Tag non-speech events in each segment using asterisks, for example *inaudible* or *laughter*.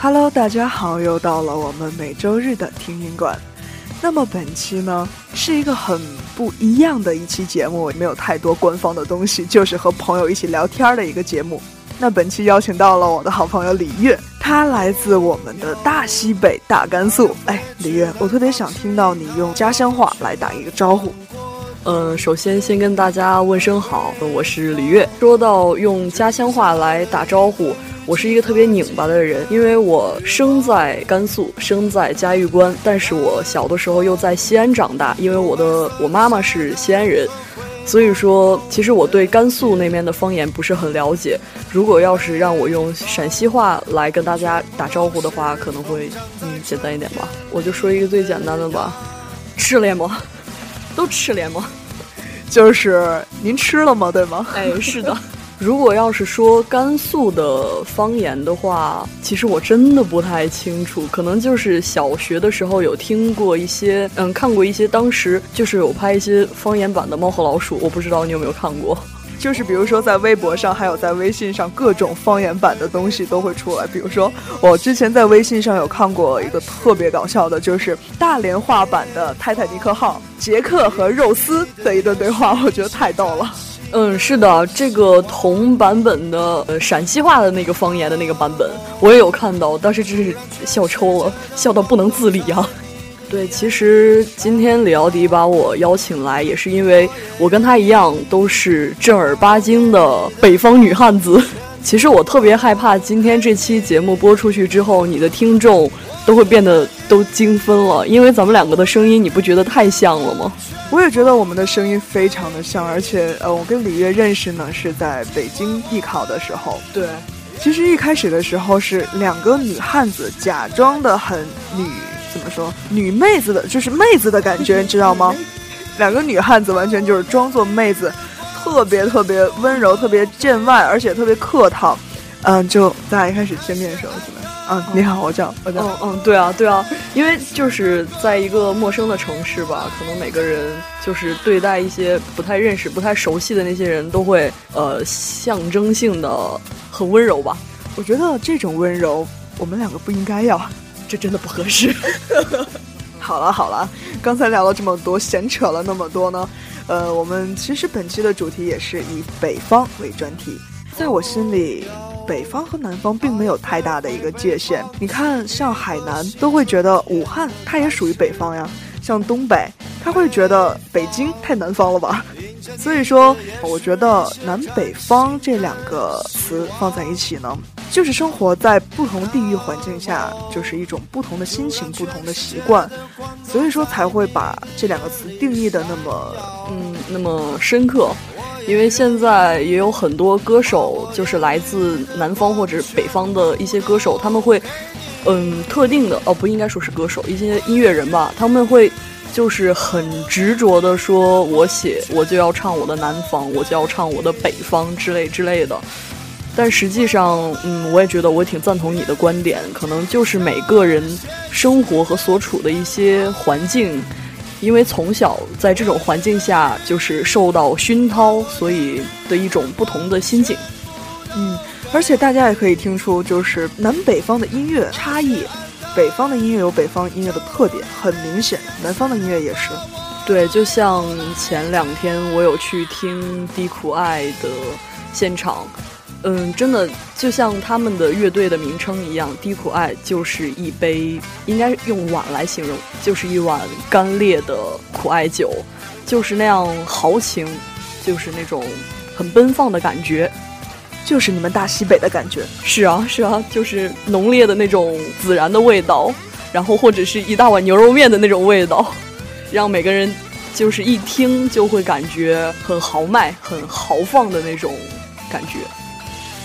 Hello，大家好，又到了我们每周日的听音馆。那么本期呢，是一个很不一样的一期节目，没有太多官方的东西，就是和朋友一起聊天的一个节目。那本期邀请到了我的好朋友李月，他来自我们的大西北大甘肃。哎，李月，我特别想听到你用家乡话来打一个招呼。嗯，首先先跟大家问声好，我是李月。说到用家乡话来打招呼。我是一个特别拧巴的人，因为我生在甘肃，生在嘉峪关，但是我小的时候又在西安长大，因为我的我妈妈是西安人，所以说其实我对甘肃那边的方言不是很了解。如果要是让我用陕西话来跟大家打招呼的话，可能会嗯简单一点吧。我就说一个最简单的吧，吃了吗？都吃了吗？就是您吃了吗？对吗？哎，是的。*laughs* 如果要是说甘肃的方言的话，其实我真的不太清楚，可能就是小学的时候有听过一些，嗯，看过一些，当时就是有拍一些方言版的《猫和老鼠》，我不知道你有没有看过。*laughs* 就是比如说在微博上，还有在微信上，各种方言版的东西都会出来。比如说，我之前在微信上有看过一个特别搞笑的，就是大连话版的《泰坦尼克号》，杰克和肉丝的一段对话，我觉得太逗了。嗯，是的，这个同版本的呃陕西话的那个方言的那个版本，我也有看到，当时真是笑抽了，笑到不能自理啊。*laughs* 对，其实今天李奥迪把我邀请来，也是因为我跟他一样都是正儿八经的北方女汉子。其实我特别害怕今天这期节目播出去之后，你的听众都会变得都精分了，因为咱们两个的声音，你不觉得太像了吗？我也觉得我们的声音非常的像，而且呃，我跟李月认识呢是在北京艺考的时候。对，其实一开始的时候是两个女汉子假装的很女，怎么说女妹子的，就是妹子的感觉，你知道吗？两个女汉子完全就是装作妹子，特别特别温柔，特别见外，而且特别客套。嗯，就大家一开始见面的时候怎么样？嗯，你好，我叫我叫。嗯嗯，对啊对啊，因为就是在一个陌生的城市吧，可能每个人就是对待一些不太认识、不太熟悉的那些人都会呃象征性的很温柔吧。我觉得这种温柔我们两个不应该要，这真的不合适。*laughs* *laughs* 好了好了，刚才聊了这么多，闲扯了那么多呢，呃，我们其实本期的主题也是以北方为专题，在我心里。北方和南方并没有太大的一个界限。你看，像海南都会觉得武汉它也属于北方呀，像东北他会觉得北京太南方了吧。所以说，我觉得南北方这两个词放在一起呢，就是生活在不同地域环境下，就是一种不同的心情、不同的习惯，所以说才会把这两个词定义的那么嗯那么深刻。因为现在也有很多歌手，就是来自南方或者北方的一些歌手，他们会，嗯，特定的哦，不应该说是歌手，一些音乐人吧，他们会就是很执着的说，我写我就要唱我的南方，我就要唱我的北方之类之类的。但实际上，嗯，我也觉得我挺赞同你的观点，可能就是每个人生活和所处的一些环境。因为从小在这种环境下就是受到熏陶，所以的一种不同的心境。嗯，而且大家也可以听出，就是南北方的音乐差异。北方的音乐有北方音乐的特点，很明显；南方的音乐也是。对，就像前两天我有去听低苦爱的现场。嗯，真的就像他们的乐队的名称一样，低苦爱就是一杯，应该用碗来形容，就是一碗干裂的苦艾酒，就是那样豪情，就是那种很奔放的感觉，就是你们大西北的感觉。是啊，是啊，就是浓烈的那种孜然的味道，然后或者是一大碗牛肉面的那种味道，*laughs* 让每个人就是一听就会感觉很豪迈、很豪放的那种感觉。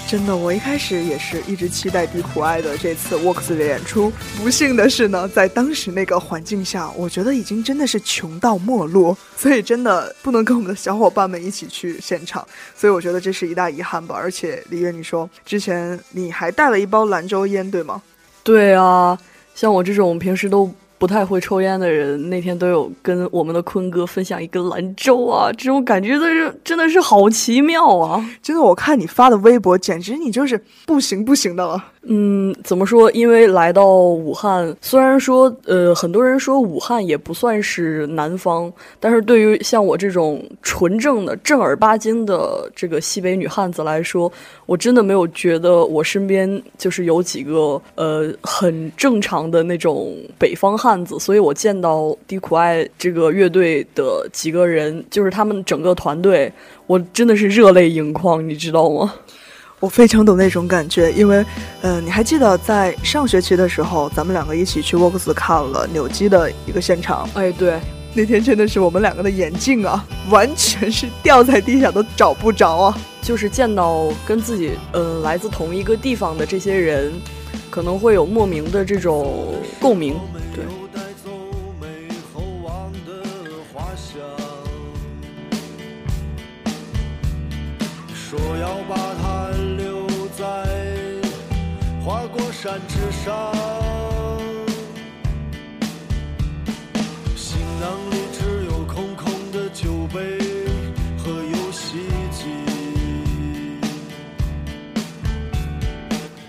真的，我一开始也是一直期待比苦爱的这次 Works 的演出。不幸的是呢，在当时那个环境下，我觉得已经真的是穷到没落，所以真的不能跟我们的小伙伴们一起去现场。所以我觉得这是一大遗憾吧。而且李月，你说之前你还带了一包兰州烟，对吗？对啊，像我这种平时都。不太会抽烟的人，那天都有跟我们的坤哥分享一个兰州啊，这种感觉的是真的是好奇妙啊！真的，我看你发的微博，简直你就是不行不行的了。嗯，怎么说？因为来到武汉，虽然说，呃，很多人说武汉也不算是南方，但是对于像我这种纯正的正儿八经的这个西北女汉子来说，我真的没有觉得我身边就是有几个呃很正常的那种北方汉子，所以我见到低苦爱这个乐队的几个人，就是他们整个团队，我真的是热泪盈眶，你知道吗？我非常懂那种感觉，因为，嗯，你还记得在上学期的时候，咱们两个一起去沃克斯看了扭机的一个现场？哎，对，那天真的是我们两个的眼镜啊，完全是掉在地下都找不着啊！就是见到跟自己，嗯，来自同一个地方的这些人，可能会有莫名的这种共鸣，说要把它留在花果山之上。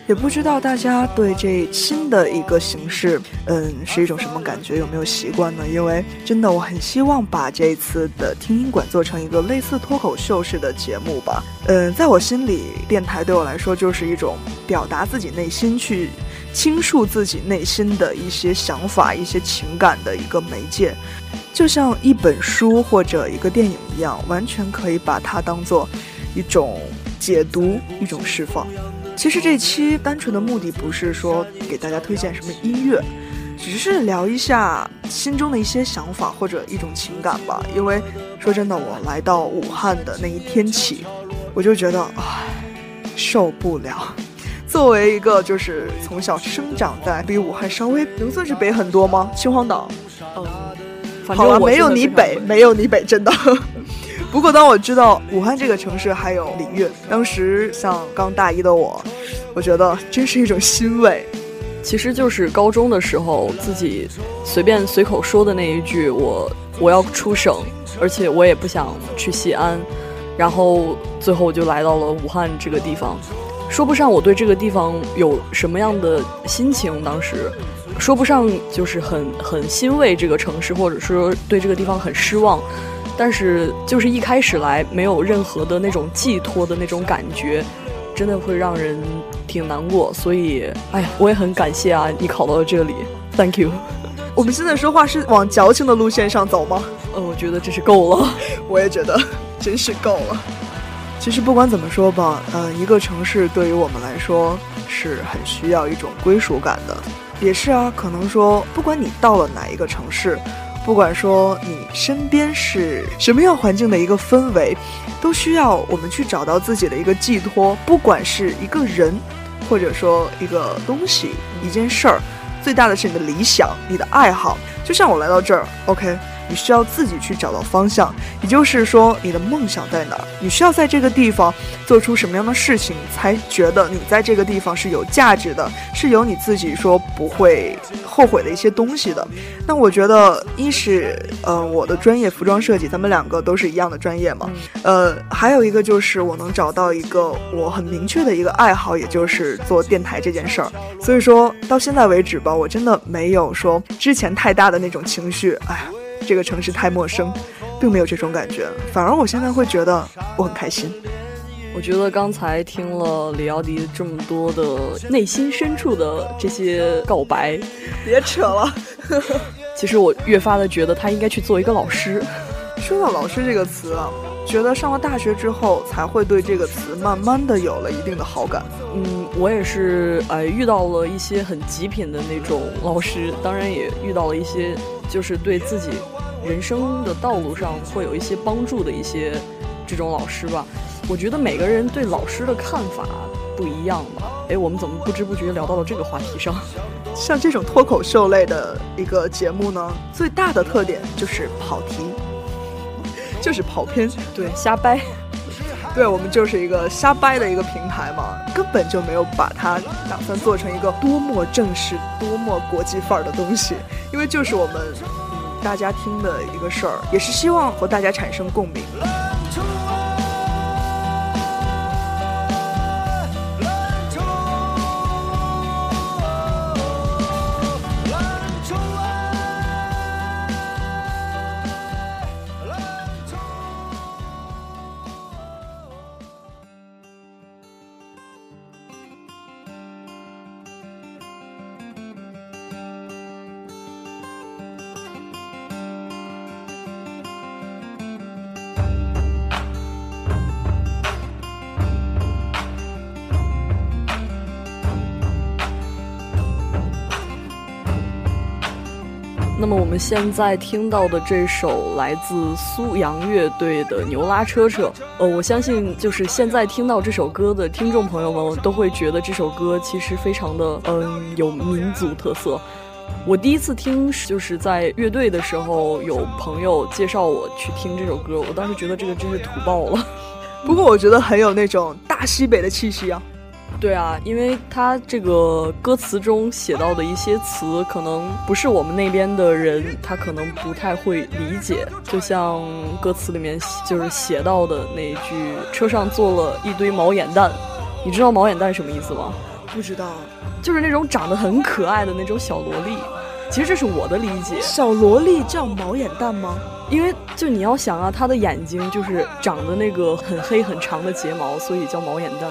也不知道大家对这新的一个形式，嗯，是一种什么感觉？有没有习惯呢？因为真的，我很希望把这次的听音馆做成一个类似脱口秀式的节目吧。嗯，在我心里，电台对我来说就是一种。表达自己内心，去倾诉自己内心的一些想法、一些情感的一个媒介，就像一本书或者一个电影一样，完全可以把它当做一种解读、一种释放。其实这期单纯的目的不是说给大家推荐什么音乐，只是聊一下心中的一些想法或者一种情感吧。因为说真的，我来到武汉的那一天起，我就觉得唉，受不了。*laughs* 作为一个就是从小生长在比武汉稍微能算是北很多吗？秦皇岛，嗯，好了，没有你北，没有你北，真的。不过当我知道武汉这个城市还有李运，当时像刚大一的我，我觉得真是一种欣慰。其实就是高中的时候自己随便随口说的那一句，我我要出省，而且我也不想去西安，然后最后就来到了武汉这个地方。说不上我对这个地方有什么样的心情，当时说不上就是很很欣慰这个城市，或者说对这个地方很失望。但是就是一开始来没有任何的那种寄托的那种感觉，真的会让人挺难过。所以，哎呀，我也很感谢啊，你考到了这里，Thank you。我们现在说话是往矫情的路线上走吗？呃，*laughs* 我觉得这是够了，我也觉得真是够了。其实不管怎么说吧，嗯，一个城市对于我们来说是很需要一种归属感的，也是啊。可能说，不管你到了哪一个城市，不管说你身边是什么样环境的一个氛围，都需要我们去找到自己的一个寄托。不管是一个人，或者说一个东西、一件事儿，最大的是你的理想、你的爱好。就像我来到这儿，OK。你需要自己去找到方向，也就是说，你的梦想在哪儿？你需要在这个地方做出什么样的事情，才觉得你在这个地方是有价值的，是有你自己说不会后悔的一些东西的。那我觉得，一是，呃，我的专业服装设计，咱们两个都是一样的专业嘛。呃，还有一个就是我能找到一个我很明确的一个爱好，也就是做电台这件事儿。所以说到现在为止吧，我真的没有说之前太大的那种情绪，哎呀。这个城市太陌生，并没有这种感觉，反而我现在会觉得我很开心。我觉得刚才听了李奥迪这么多的内心深处的这些告白，别扯了。其实我越发的觉得他应该去做一个老师。说到老师这个词啊，觉得上了大学之后才会对这个词慢慢的有了一定的好感。嗯，我也是，呃，遇到了一些很极品的那种老师，当然也遇到了一些就是对自己。人生的道路上会有一些帮助的一些这种老师吧，我觉得每个人对老师的看法不一样吧。哎，我们怎么不知不觉聊到了这个话题上？像这种脱口秀类的一个节目呢，最大的特点就是跑题，就是跑偏，对，瞎掰。*laughs* 对我们就是一个瞎掰的一个平台嘛，根本就没有把它打算做成一个多么正式、多么国际范儿的东西，因为就是我们嗯大家听的一个事儿，也是希望和大家产生共鸣。那么我们现在听到的这首来自苏阳乐队的《牛拉车车》，呃，我相信就是现在听到这首歌的听众朋友们都会觉得这首歌其实非常的嗯有民族特色。我第一次听就是在乐队的时候，有朋友介绍我去听这首歌，我当时觉得这个真是土爆了。不过我觉得很有那种大西北的气息啊。对啊，因为他这个歌词中写到的一些词，可能不是我们那边的人，他可能不太会理解。就像歌词里面就是写到的那一句：“车上坐了一堆毛眼蛋。”你知道毛眼蛋什么意思吗？不知道，就是那种长得很可爱的那种小萝莉。其实这是我的理解。小萝莉叫毛眼蛋吗？因为就你要想啊，她的眼睛就是长的那个很黑很长的睫毛，所以叫毛眼蛋。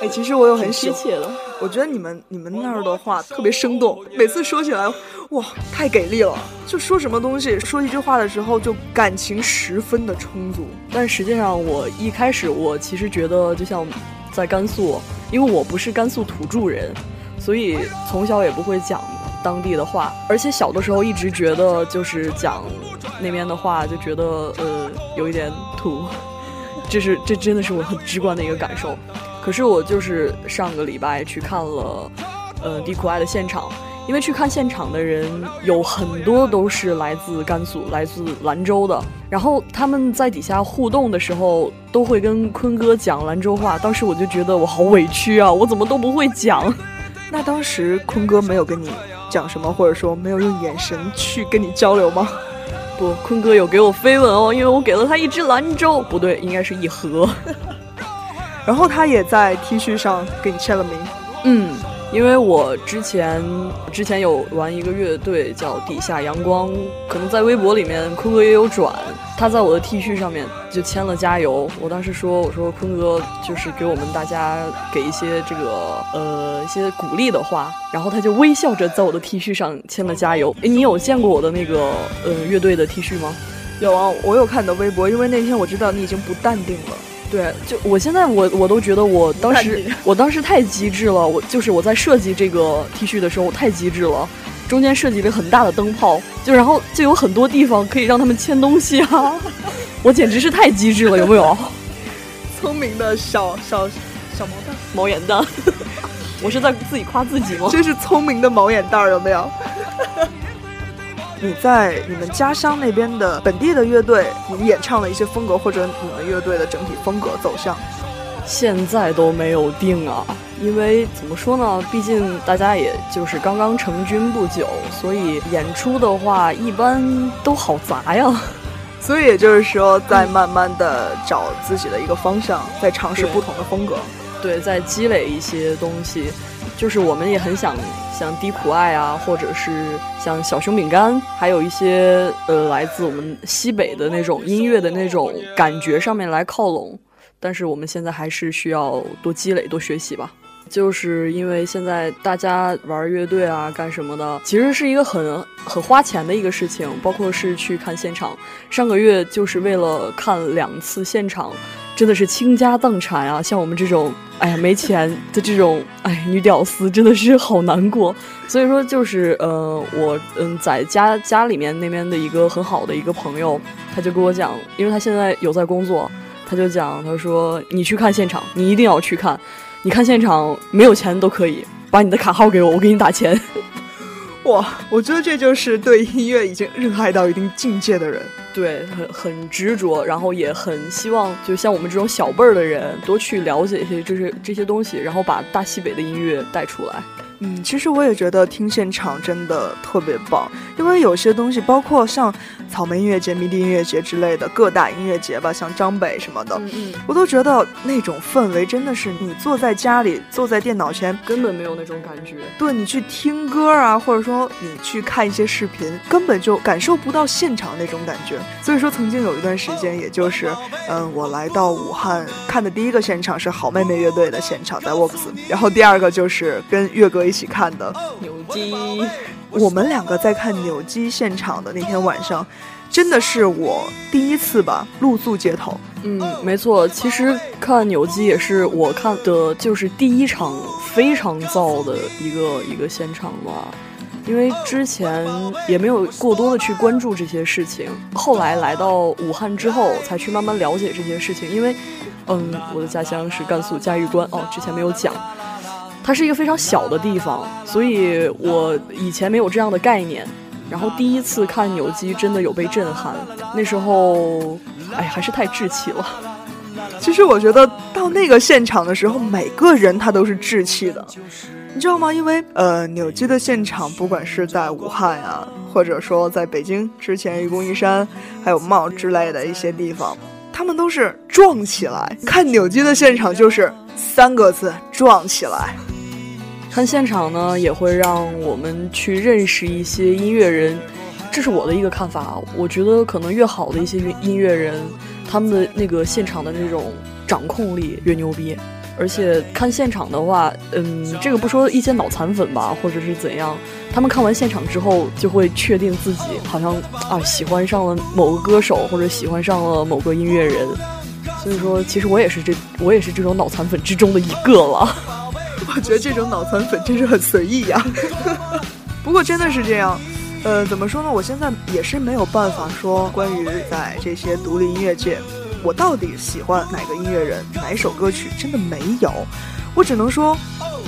哎，其实我有很喜切的。我觉得你们你们那儿的话特别生动，每次说起来，哇，太给力了！就说什么东西，说一句话的时候，就感情十分的充足。但实际上，我一开始我其实觉得，就像在甘肃，因为我不是甘肃土著人，所以从小也不会讲当地的话，而且小的时候一直觉得就是讲那边的话，就觉得呃有一点土。这是 *laughs* 这真的是我很直观的一个感受。可是我就是上个礼拜去看了，呃，迪苦爱的现场，因为去看现场的人有很多都是来自甘肃、来自兰州的，然后他们在底下互动的时候都会跟坤哥讲兰州话，当时我就觉得我好委屈啊，我怎么都不会讲。*laughs* 那当时坤哥没有跟你讲什么，或者说没有用眼神去跟你交流吗？不，坤哥有给我飞吻哦，因为我给了他一只兰州，不对，应该是一盒。*laughs* 然后他也在 T 恤上给你签了名，嗯，因为我之前之前有玩一个乐队叫底下阳光，可能在微博里面坤哥也有转，他在我的 T 恤上面就签了加油。我当时说我说坤哥就是给我们大家给一些这个呃一些鼓励的话，然后他就微笑着在我的 T 恤上签了加油。哎，你有见过我的那个呃乐队的 T 恤吗？有啊，我有看你的微博，因为那天我知道你已经不淡定了。对，就我现在我我都觉得我当时我当时太机智了，我就是我在设计这个 T 恤的时候我太机智了，中间设计了很大的灯泡，就然后就有很多地方可以让他们签东西啊，*laughs* 我简直是太机智了，有没有？*laughs* 聪明的小小小毛蛋毛眼蛋，*laughs* 我是在自己夸自己吗？这是聪明的毛眼蛋儿，有没有？你在你们家乡那边的本地的乐队，你们演唱的一些风格，或者你们乐队的整体风格走向，现在都没有定啊。因为怎么说呢，毕竟大家也就是刚刚成军不久，所以演出的话一般都好杂呀。*laughs* 所以也就是说，在慢慢的找自己的一个方向，在尝试不同的风格，对，在积累一些东西。就是我们也很想像低苦爱啊，或者是像小熊饼干，还有一些呃来自我们西北的那种音乐的那种感觉上面来靠拢，但是我们现在还是需要多积累、多学习吧。就是因为现在大家玩乐队啊，干什么的，其实是一个很很花钱的一个事情，包括是去看现场。上个月就是为了看两次现场。真的是倾家荡产啊！像我们这种，哎呀，没钱的这种，哎，女屌丝真的是好难过。所以说，就是呃，我嗯，在家家里面那边的一个很好的一个朋友，他就跟我讲，因为他现在有在工作，他就讲，他说你去看现场，你一定要去看，你看现场没有钱都可以，把你的卡号给我，我给你打钱。哇，我觉得这就是对音乐已经热爱到一定境界的人，对，很很执着，然后也很希望，就像我们这种小辈儿的人，多去了解一些这些这些东西，然后把大西北的音乐带出来。嗯，其实我也觉得听现场真的特别棒，因为有些东西，包括像草莓音乐节、迷笛音乐节之类的各大音乐节吧，像张北什么的，嗯嗯，我都觉得那种氛围真的是你坐在家里，坐在电脑前，根本没有那种感觉。对你去听歌啊，或者说你去看一些视频，根本就感受不到现场那种感觉。所以说，曾经有一段时间，也就是嗯，我来到武汉看的第一个现场是好妹妹乐队的现场，在 Works，然后第二个就是跟乐哥。一起看的扭机，我们两个在看扭机现场的那天晚上，真的是我第一次吧露宿街头。嗯，没错，其实看扭机也是我看的，就是第一场非常燥的一个一个现场吧。因为之前也没有过多的去关注这些事情，后来来到武汉之后，才去慢慢了解这些事情。因为，嗯，我的家乡是甘肃嘉峪关哦，之前没有讲。它是一个非常小的地方，所以我以前没有这样的概念。然后第一次看扭机，真的有被震撼。那时候，哎，还是太稚气了。其实我觉得到那个现场的时候，每个人他都是稚气的，你知道吗？因为呃，扭机的现场，不管是在武汉呀，或者说在北京之前愚公移山，还有茂之类的一些地方，他们都是撞起来。看扭机的现场就是三个字：撞起来。看现场呢，也会让我们去认识一些音乐人，这是我的一个看法。我觉得可能越好的一些音乐人，他们的那个现场的那种掌控力越牛逼。而且看现场的话，嗯，这个不说一些脑残粉吧，或者是怎样，他们看完现场之后就会确定自己好像啊喜欢上了某个歌手，或者喜欢上了某个音乐人。所以说，其实我也是这我也是这种脑残粉之中的一个了。*laughs* 我觉得这种脑残粉真是很随意呀。*laughs* 不过真的是这样，呃，怎么说呢？我现在也是没有办法说关于在这些独立音乐界，我到底喜欢哪个音乐人、哪一首歌曲，真的没有。我只能说，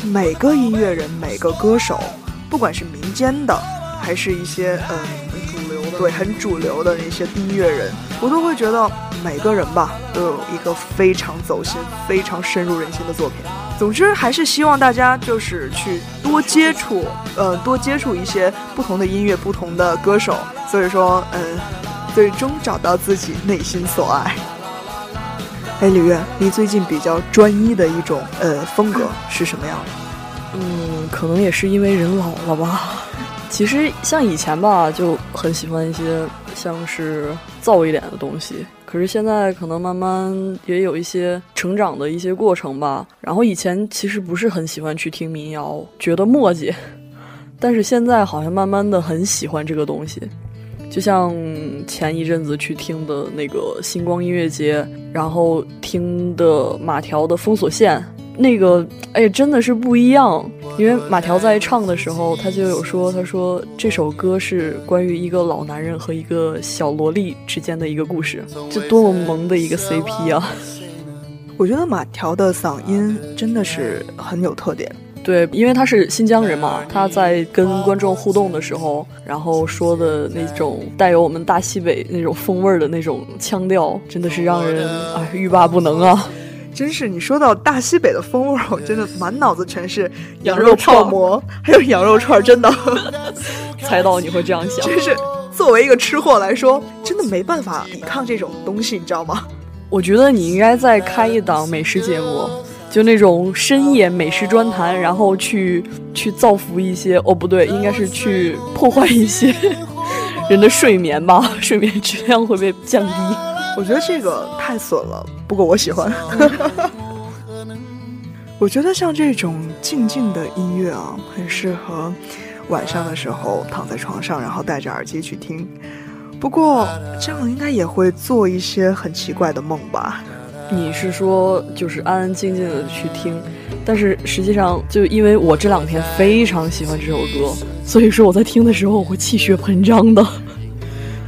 每个音乐人、每个歌手，不管是民间的，还是一些嗯很主流，对，很主流的那些音乐人，我都会觉得每个人吧，都有一个非常走心、非常深入人心的作品。总之，还是希望大家就是去多接触，呃，多接触一些不同的音乐、不同的歌手。所以说，嗯，最终找到自己内心所爱。哎，李月，你最近比较专一的一种呃风格是什么样的？嗯，可能也是因为人老了吧。*laughs* 其实像以前吧，就很喜欢一些像是燥一点的东西。可是现在可能慢慢也有一些成长的一些过程吧。然后以前其实不是很喜欢去听民谣，觉得墨迹。*laughs* 但是现在好像慢慢的很喜欢这个东西。就像前一阵子去听的那个星光音乐节，然后听的马条的《封锁线》。那个，哎，真的是不一样。因为马条在唱的时候，他就有说，他说这首歌是关于一个老男人和一个小萝莉之间的一个故事，这多么萌的一个 CP 啊！我觉得马条的嗓音真的是很有特点。对，因为他是新疆人嘛，他在跟观众互动的时候，然后说的那种带有我们大西北那种风味的那种腔调，真的是让人哎欲罢不能啊！真是你说到大西北的风味，我真的满脑子全是羊肉泡馍，还有羊肉串，真的。*laughs* 猜到你会这样想，就是作为一个吃货来说，真的没办法抵抗这种东西，你知道吗？我觉得你应该再开一档美食节目，就那种深夜美食专谈，然后去去造福一些，哦不对，应该是去破坏一些人的睡眠吧，*laughs* 睡眠质量会被降低。我觉得这个太损了，不过我喜欢。*laughs* 我觉得像这种静静的音乐啊，很适合晚上的时候躺在床上，然后戴着耳机去听。不过这样应该也会做一些很奇怪的梦吧？你是说就是安安静静的去听？但是实际上，就因为我这两天非常喜欢这首歌，所以说我在听的时候我会气血膨胀的。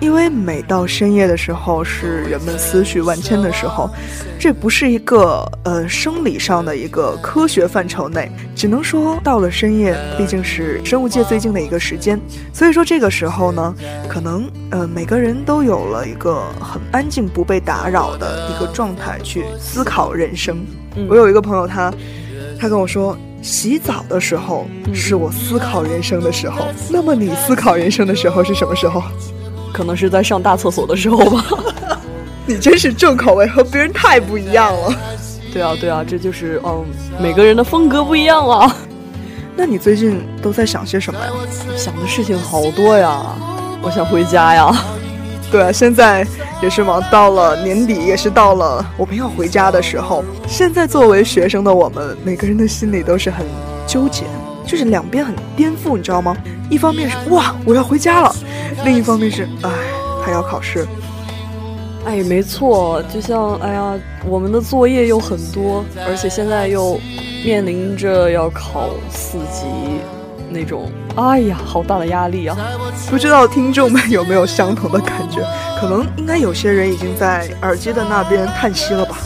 因为每到深夜的时候，是人们思绪万千的时候，这不是一个呃生理上的一个科学范畴内，只能说到了深夜，毕竟是生物界最近的一个时间，所以说这个时候呢，可能呃每个人都有了一个很安静、不被打扰的一个状态去思考人生。我有一个朋友，他他跟我说。洗澡的时候是我思考人生的时候。那么你思考人生的时候是什么时候？可能是在上大厕所的时候吧。*laughs* 你真是重口味，和别人太不一样了。对啊，对啊，这就是嗯，每个人的风格不一样啊。那你最近都在想些什么呀？想的事情好多呀。我想回家呀。对啊，现在也是忙到了年底，也是到了我们要回家的时候。现在作为学生的我们，每个人的心里都是很纠结，就是两边很颠覆，你知道吗？一方面是哇，我要回家了；另一方面是，哎，还要考试。哎，没错，就像哎呀，我们的作业又很多，而且现在又面临着要考四级。那种，哎呀，好大的压力啊！不知道听众们有没有相同的感觉？可能应该有些人已经在耳机的那边叹息了吧？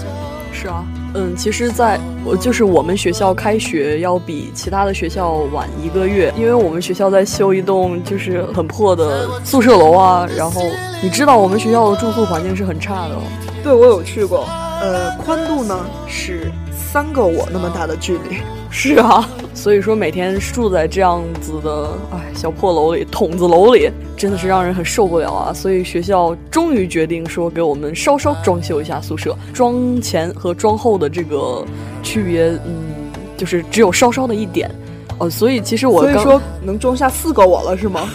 是啊，嗯，其实，在我就是我们学校开学要比其他的学校晚一个月，因为我们学校在修一栋就是很破的宿舍楼啊。然后你知道我们学校的住宿环境是很差的。对，我有去过。呃，宽度呢是三个我那么大的距离。*laughs* 是啊，所以说每天住在这样子的哎小破楼里、筒子楼里，真的是让人很受不了啊。所以学校终于决定说给我们稍稍装修一下宿舍，装前和装后的这个区别，嗯，就是只有稍稍的一点。哦，所以其实我所以说能装下四个我了是吗？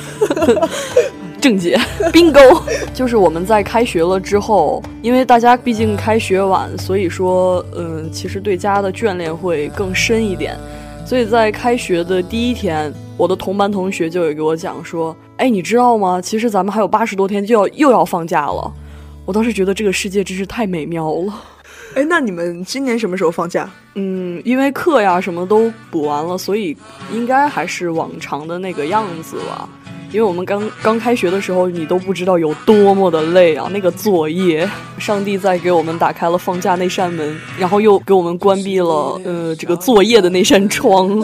*laughs* 正解，bingo，就是我们在开学了之后，因为大家毕竟开学晚，所以说，嗯，其实对家的眷恋会更深一点。所以在开学的第一天，我的同班同学就有给我讲说：“哎，你知道吗？其实咱们还有八十多天就要又要放假了。”我当时觉得这个世界真是太美妙了。*laughs* 哎，那你们今年什么时候放假？嗯，因为课呀什么都补完了，所以应该还是往常的那个样子了。因为我们刚刚开学的时候，你都不知道有多么的累啊！那个作业，上帝在给我们打开了放假那扇门，然后又给我们关闭了呃这个作业的那扇窗。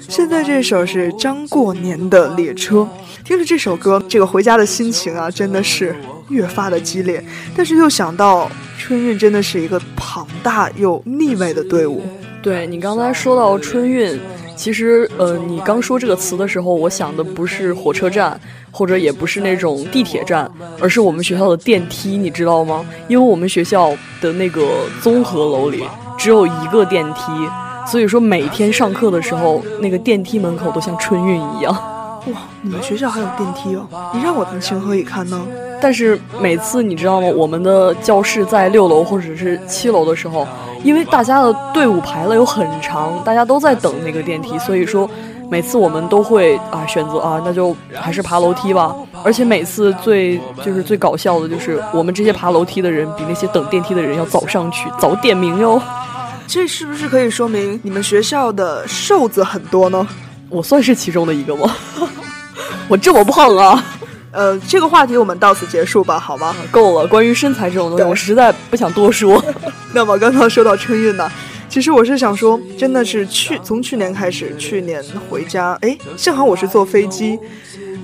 现在这首是张过年的列车，听着这首歌，这个回家的心情啊，真的是越发的激烈。但是又想到春运真的是一个庞大又腻味的队伍。对你刚才说到春运。其实，呃，你刚说这个词的时候，我想的不是火车站，或者也不是那种地铁站，而是我们学校的电梯，你知道吗？因为我们学校的那个综合楼里只有一个电梯，所以说每天上课的时候，那个电梯门口都像春运一样。哇，你们学校还有电梯哦？你让我们情何以堪呢？但是每次你知道吗？我们的教室在六楼或者是七楼的时候。因为大家的队伍排了有很长，大家都在等那个电梯，所以说每次我们都会啊选择啊，那就还是爬楼梯吧。而且每次最就是最搞笑的就是我们这些爬楼梯的人比那些等电梯的人要早上去，早点名哟。这是不是可以说明你们学校的瘦子很多呢？*laughs* 我算是其中的一个吗？*laughs* 我这么胖啊！呃，这个话题我们到此结束吧，好吗？够了，关于身材这种东西，我实在不想多说。*laughs* 那么刚刚说到春运呢，其实我是想说，真的是去从去年开始，去年回家，哎，幸好我是坐飞机，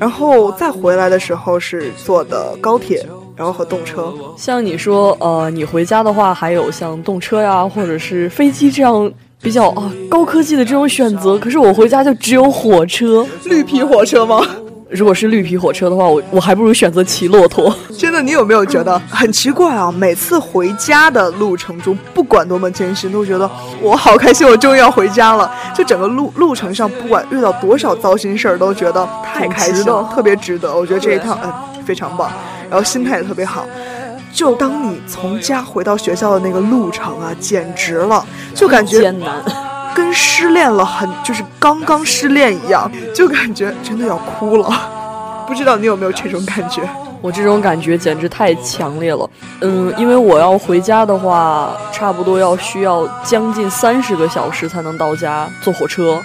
然后再回来的时候是坐的高铁，然后和动车。像你说，呃，你回家的话，还有像动车呀，或者是飞机这样比较啊高科技的这种选择，可是我回家就只有火车，绿皮火车吗？如果是绿皮火车的话，我我还不如选择骑骆驼。真的，你有没有觉得很奇怪啊？每次回家的路程中，不管多么艰辛，都觉得我好开心，我终于要回家了。就整个路路程上，不管遇到多少糟心事儿，都觉得太开心了，特别值得。我觉得这一趟嗯非常棒，然后心态也特别好。就当你从家回到学校的那个路程啊，简直了，就感觉艰难。跟失恋了很，就是刚刚失恋一样，就感觉真的要哭了。不知道你有没有这种感觉？我这种感觉简直太强烈了。嗯，因为我要回家的话，差不多要需要将近三十个小时才能到家，坐火车。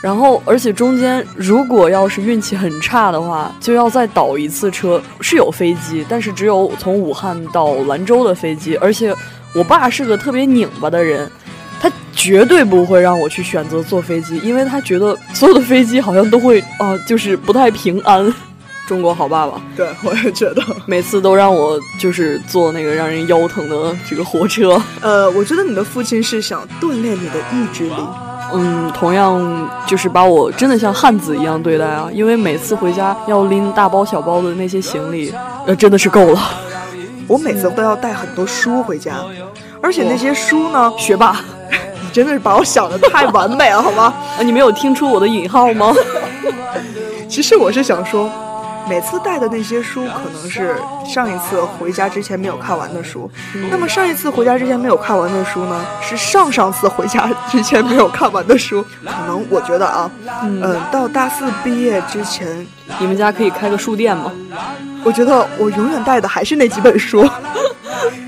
然后，而且中间如果要是运气很差的话，就要再倒一次车。是有飞机，但是只有从武汉到兰州的飞机。而且，我爸是个特别拧巴的人，他绝对不会让我去选择坐飞机，因为他觉得所有的飞机好像都会啊，就是不太平安。中国好爸爸，对我也觉得，每次都让我就是坐那个让人腰疼的这个火车。呃，我觉得你的父亲是想锻炼你的意志力。嗯，同样就是把我真的像汉子一样对待啊，因为每次回家要拎大包小包的那些行李，呃，真的是够了。我每次都要带很多书回家，而且那些书呢，*laughs* 学霸，你真的是把我想的太完美了，好吗？*laughs* 啊，你没有听出我的引号吗？*laughs* 其实我是想说。每次带的那些书，可能是上一次回家之前没有看完的书。那么上一次回家之前没有看完的书呢，是上上次回家之前没有看完的书。可能我觉得啊，嗯，到大四毕业之前，你们家可以开个书店吗？我觉得我永远带的还是那几本书。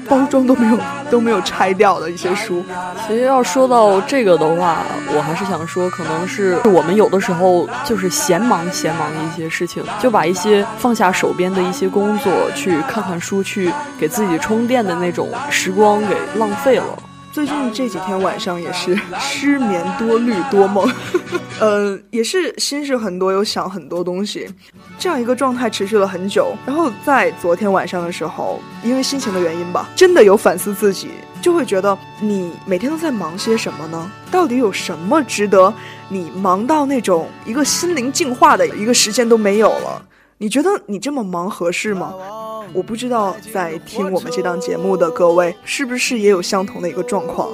包装都没有都没有拆掉的一些书。其实要说到这个的话，我还是想说，可能是我们有的时候就是闲忙闲忙的一些事情，就把一些放下手边的一些工作，去看看书，去给自己充电的那种时光给浪费了。最近这几天晚上也是 *laughs* 失眠多虑多梦，*laughs* 呃，也是心事很多，有想很多东西，这样一个状态持续了很久。然后在昨天晚上的时候，因为心情的原因吧，真的有反思自己，就会觉得你每天都在忙些什么呢？到底有什么值得你忙到那种一个心灵净化的一个时间都没有了？你觉得你这么忙合适吗？我不知道在听我们这档节目的各位是不是也有相同的一个状况，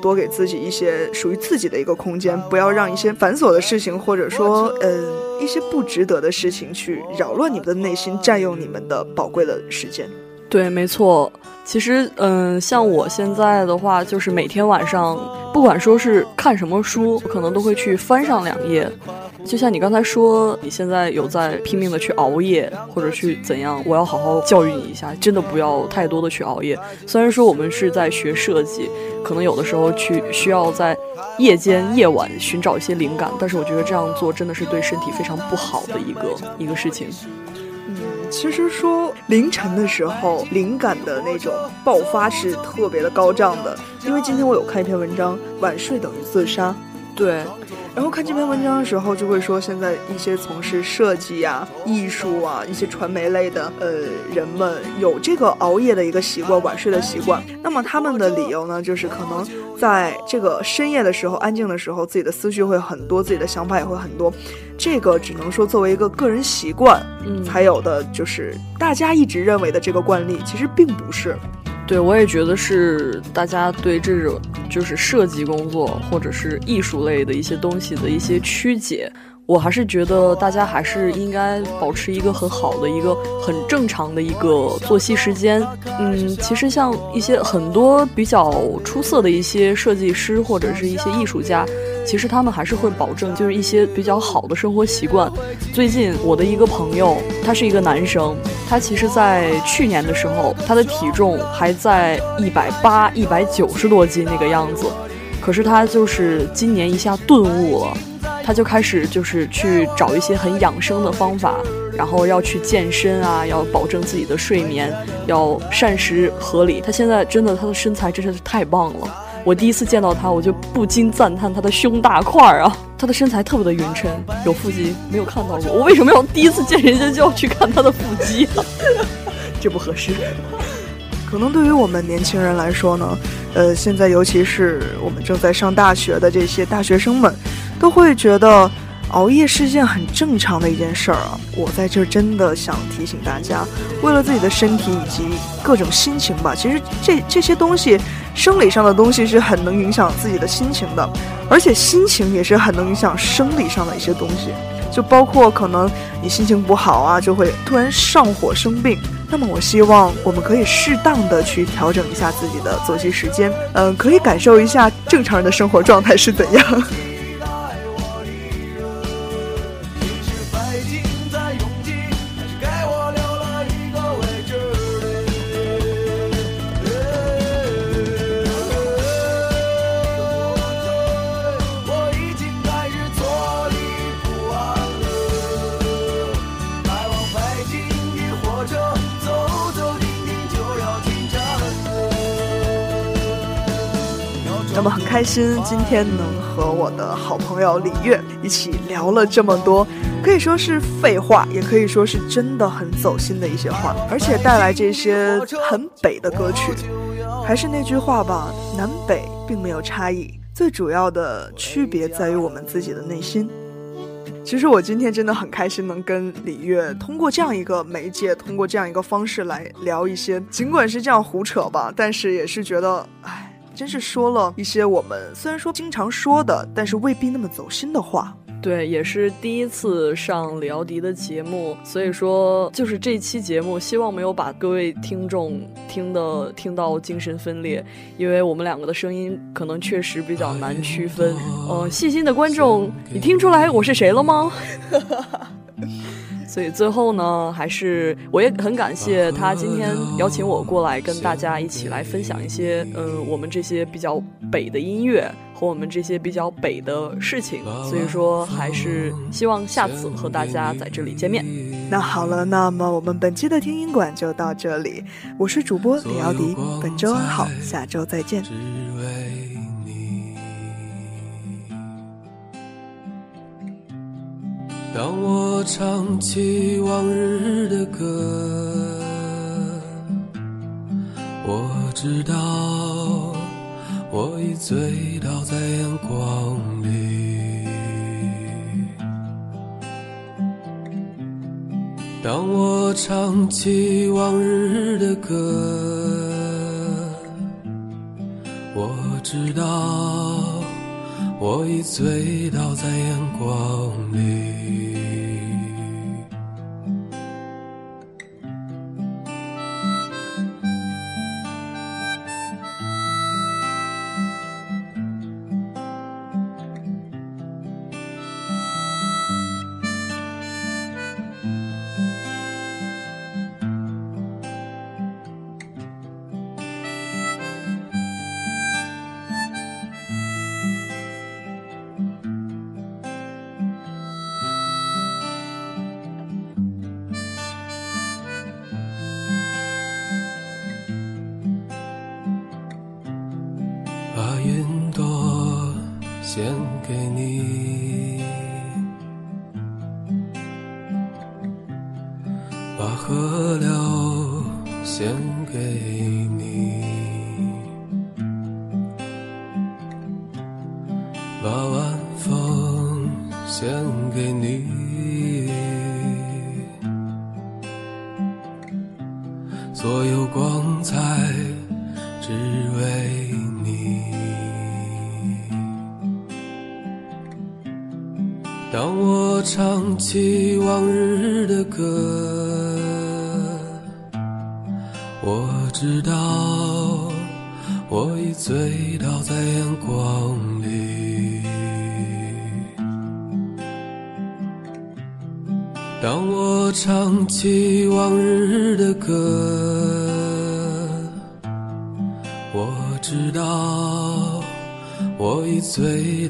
多给自己一些属于自己的一个空间，不要让一些繁琐的事情，或者说，嗯，一些不值得的事情去扰乱你们的内心，占用你们的宝贵的时间。对，没错。其实，嗯，像我现在的话，就是每天晚上，不管说是看什么书，可能都会去翻上两页。就像你刚才说，你现在有在拼命的去熬夜，或者去怎样？我要好好教育你一下，真的不要太多的去熬夜。虽然说我们是在学设计，可能有的时候去需要在夜间夜晚寻找一些灵感，但是我觉得这样做真的是对身体非常不好的一个一个事情。其实说凌晨的时候，灵感的那种爆发是特别的高涨的。因为今天我有看一篇文章，晚睡等于自杀。对。然后看这篇文章的时候，就会说现在一些从事设计啊、艺术啊、一些传媒类的呃人们有这个熬夜的一个习惯、晚睡的习惯。那么他们的理由呢，就是可能在这个深夜的时候、安静的时候，自己的思绪会很多，自己的想法也会很多。这个只能说作为一个个人习惯，嗯，才有的就是大家一直认为的这个惯例，其实并不是。对，我也觉得是大家对这种就是设计工作或者是艺术类的一些东西的一些曲解。我还是觉得大家还是应该保持一个很好的一个很正常的一个作息时间。嗯，其实像一些很多比较出色的一些设计师或者是一些艺术家。其实他们还是会保证，就是一些比较好的生活习惯。最近我的一个朋友，他是一个男生，他其实，在去年的时候，他的体重还在一百八、一百九十多斤那个样子。可是他就是今年一下顿悟了，他就开始就是去找一些很养生的方法，然后要去健身啊，要保证自己的睡眠，要膳食合理。他现在真的，他的身材真的是太棒了。我第一次见到他，我就不禁赞叹他的胸大块儿啊，他的身材特别的匀称，有腹肌没有看到过。我为什么要第一次见人家就要去看他的腹肌啊？*laughs* 这不合适。可能对于我们年轻人来说呢，呃，现在尤其是我们正在上大学的这些大学生们，都会觉得。熬夜是件很正常的一件事儿啊！我在这儿真的想提醒大家，为了自己的身体以及各种心情吧，其实这这些东西，生理上的东西是很能影响自己的心情的，而且心情也是很能影响生理上的一些东西，就包括可能你心情不好啊，就会突然上火生病。那么我希望我们可以适当的去调整一下自己的作息时间，嗯，可以感受一下正常人的生活状态是怎样。心，今天能和我的好朋友李月一起聊了这么多，可以说是废话，也可以说是真的很走心的一些话，而且带来这些很北的歌曲。还是那句话吧，南北并没有差异，最主要的区别在于我们自己的内心。其实我今天真的很开心，能跟李月通过这样一个媒介，通过这样一个方式来聊一些，尽管是这样胡扯吧，但是也是觉得，唉，真是说了一些我们虽然说经常说的，但是未必那么走心的话。对，也是第一次上李奥迪的节目，所以说就是这期节目，希望没有把各位听众听的听到精神分裂，因为我们两个的声音可能确实比较难区分。呃，细心的观众，你听出来我是谁了吗？*laughs* 所以最后呢，还是我也很感谢他今天邀请我过来跟大家一起来分享一些，嗯，我们这些比较北的音乐。和我们这些比较北的事情，所以说还是希望下次和大家在这里见面。那好了，那么我们本期的听音馆就到这里，我是主播李奥迪，本周安好，下周再见。当我唱起往日的歌，我知道。我已醉倒在阳光里。当我唱起往日的歌，我知道我已醉倒在阳光里。献给你。把河流献给你。对。